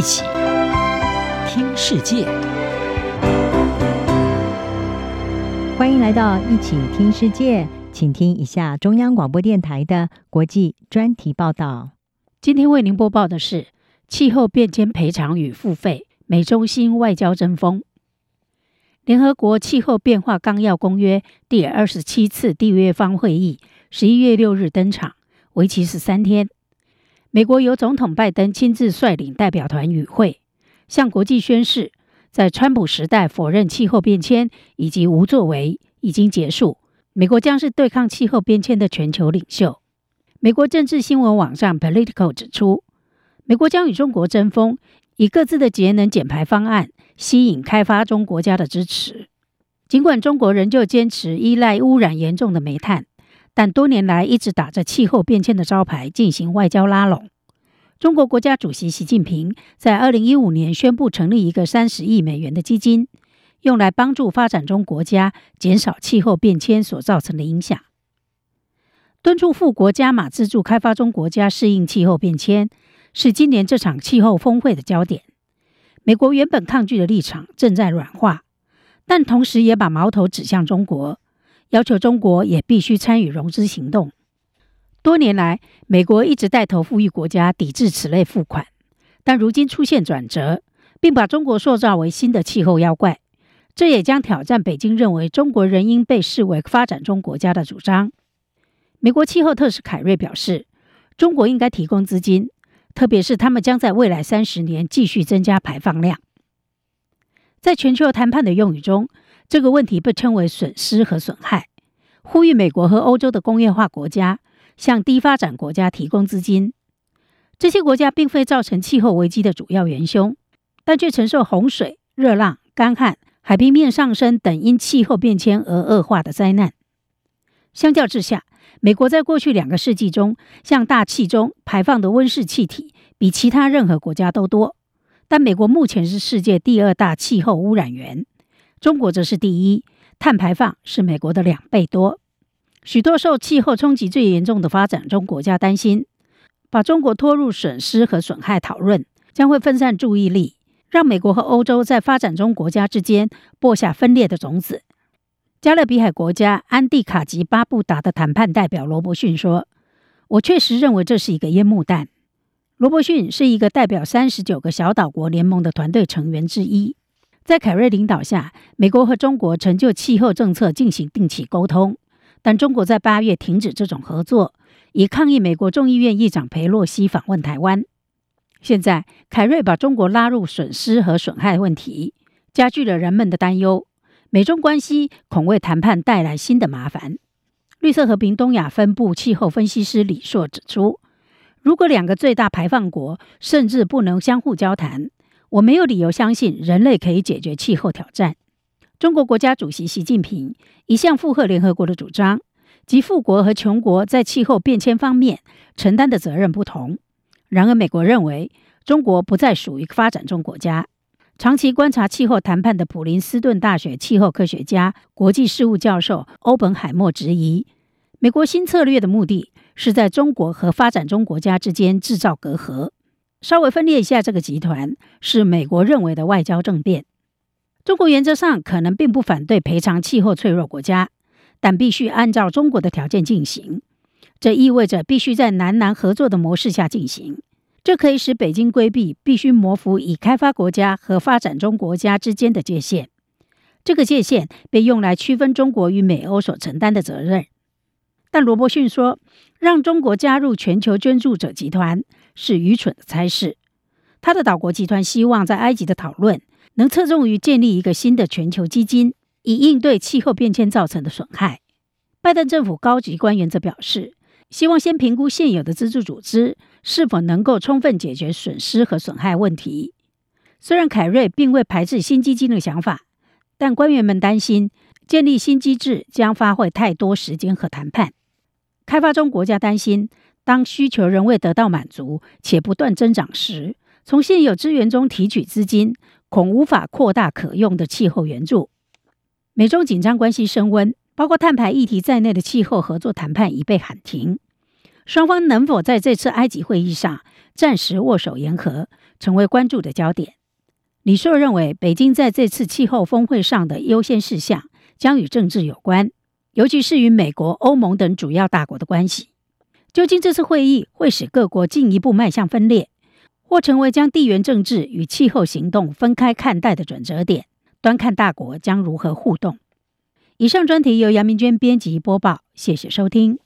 一起听世界，欢迎来到一起听世界，请听一下中央广播电台的国际专题报道。今天为您播报的是气候变迁赔偿与付费，美中新外交争锋。联合国气候变化纲要公约第二十七次缔约方会议十一月六日登场，为期十三天。美国由总统拜登亲自率领代表团与会，向国际宣誓，在川普时代否认气候变迁以及无作为已经结束，美国将是对抗气候变迁的全球领袖。美国政治新闻网站 Political 指出，美国将与中国争锋，以各自的节能减排方案吸引开发中国家的支持。尽管中国仍旧坚持依赖污染严重的煤炭，但多年来一直打着气候变迁的招牌进行外交拉拢。中国国家主席习近平在二零一五年宣布成立一个三十亿美元的基金，用来帮助发展中国家减少气候变迁所造成的影响。敦促富国加码资助开发中国家适应气候变迁，是今年这场气候峰会的焦点。美国原本抗拒的立场正在软化，但同时也把矛头指向中国，要求中国也必须参与融资行动。多年来，美国一直带头富裕国家抵制此类付款，但如今出现转折，并把中国塑造为新的气候妖怪，这也将挑战北京认为中国仍应被视为发展中国家的主张。美国气候特使凯瑞表示，中国应该提供资金，特别是他们将在未来三十年继续增加排放量。在全球谈判的用语中，这个问题被称为损失和损害，呼吁美国和欧洲的工业化国家向低发展国家提供资金。这些国家并非造成气候危机的主要元凶，但却承受洪水、热浪、干旱、海平面上升等因气候变迁而恶化的灾难。相较之下，美国在过去两个世纪中向大气中排放的温室气体比其他任何国家都多，但美国目前是世界第二大气候污染源，中国则是第一，碳排放是美国的两倍多。许多受气候冲击最严重的发展中国家担心，把中国拖入损失和损害讨论，将会分散注意力，让美国和欧洲在发展中国家之间播下分裂的种子。加勒比海国家安蒂卡及巴布达的谈判代表罗伯逊说：“我确实认为这是一个烟幕弹。”罗伯逊是一个代表三十九个小岛国联盟的团队成员之一。在凯瑞领导下，美国和中国曾就气候政策进行定期沟通，但中国在八月停止这种合作，以抗议美国众议院议长裴洛西访问台湾。现在，凯瑞把中国拉入损失和损害问题，加剧了人们的担忧。美中关系恐为谈判带来新的麻烦。绿色和平东亚分部气候分析师李硕指出，如果两个最大排放国甚至不能相互交谈，我没有理由相信人类可以解决气候挑战。中国国家主席习近平一向附和联合国的主张，即富国和穷国在气候变迁方面承担的责任不同。然而，美国认为中国不再属于发展中国家。长期观察气候谈判的普林斯顿大学气候科学家、国际事务教授欧本海默质疑，美国新策略的目的是在中国和发展中国家之间制造隔阂，稍微分裂一下这个集团，是美国认为的外交政变。中国原则上可能并不反对赔偿气候脆弱国家，但必须按照中国的条件进行，这意味着必须在南南合作的模式下进行。这可以使北京规避必须模糊已开发国家和发展中国家之间的界限。这个界限被用来区分中国与美欧所承担的责任。但罗伯逊说，让中国加入全球捐助者集团是愚蠢的差事。他的岛国集团希望在埃及的讨论能侧重于建立一个新的全球基金，以应对气候变迁造成的损害。拜登政府高级官员则表示，希望先评估现有的资助组织是否能够充分解决损失和损害问题。虽然凯瑞并未排斥新基金的想法，但官员们担心建立新机制将花费太多时间和谈判。开发中国家担心，当需求仍未得到满足且不断增长时，从现有资源中提取资金恐无法扩大可用的气候援助。美中紧张关系升温。包括碳排议题在内的气候合作谈判已被喊停。双方能否在这次埃及会议上暂时握手言和，成为关注的焦点。李硕认为，北京在这次气候峰会上的优先事项将与政治有关，尤其是与美国、欧盟等主要大国的关系。究竟这次会议会使各国进一步迈向分裂，或成为将地缘政治与气候行动分开看待的转折点？端看大国将如何互动。以上专题由杨明娟编辑播报，谢谢收听。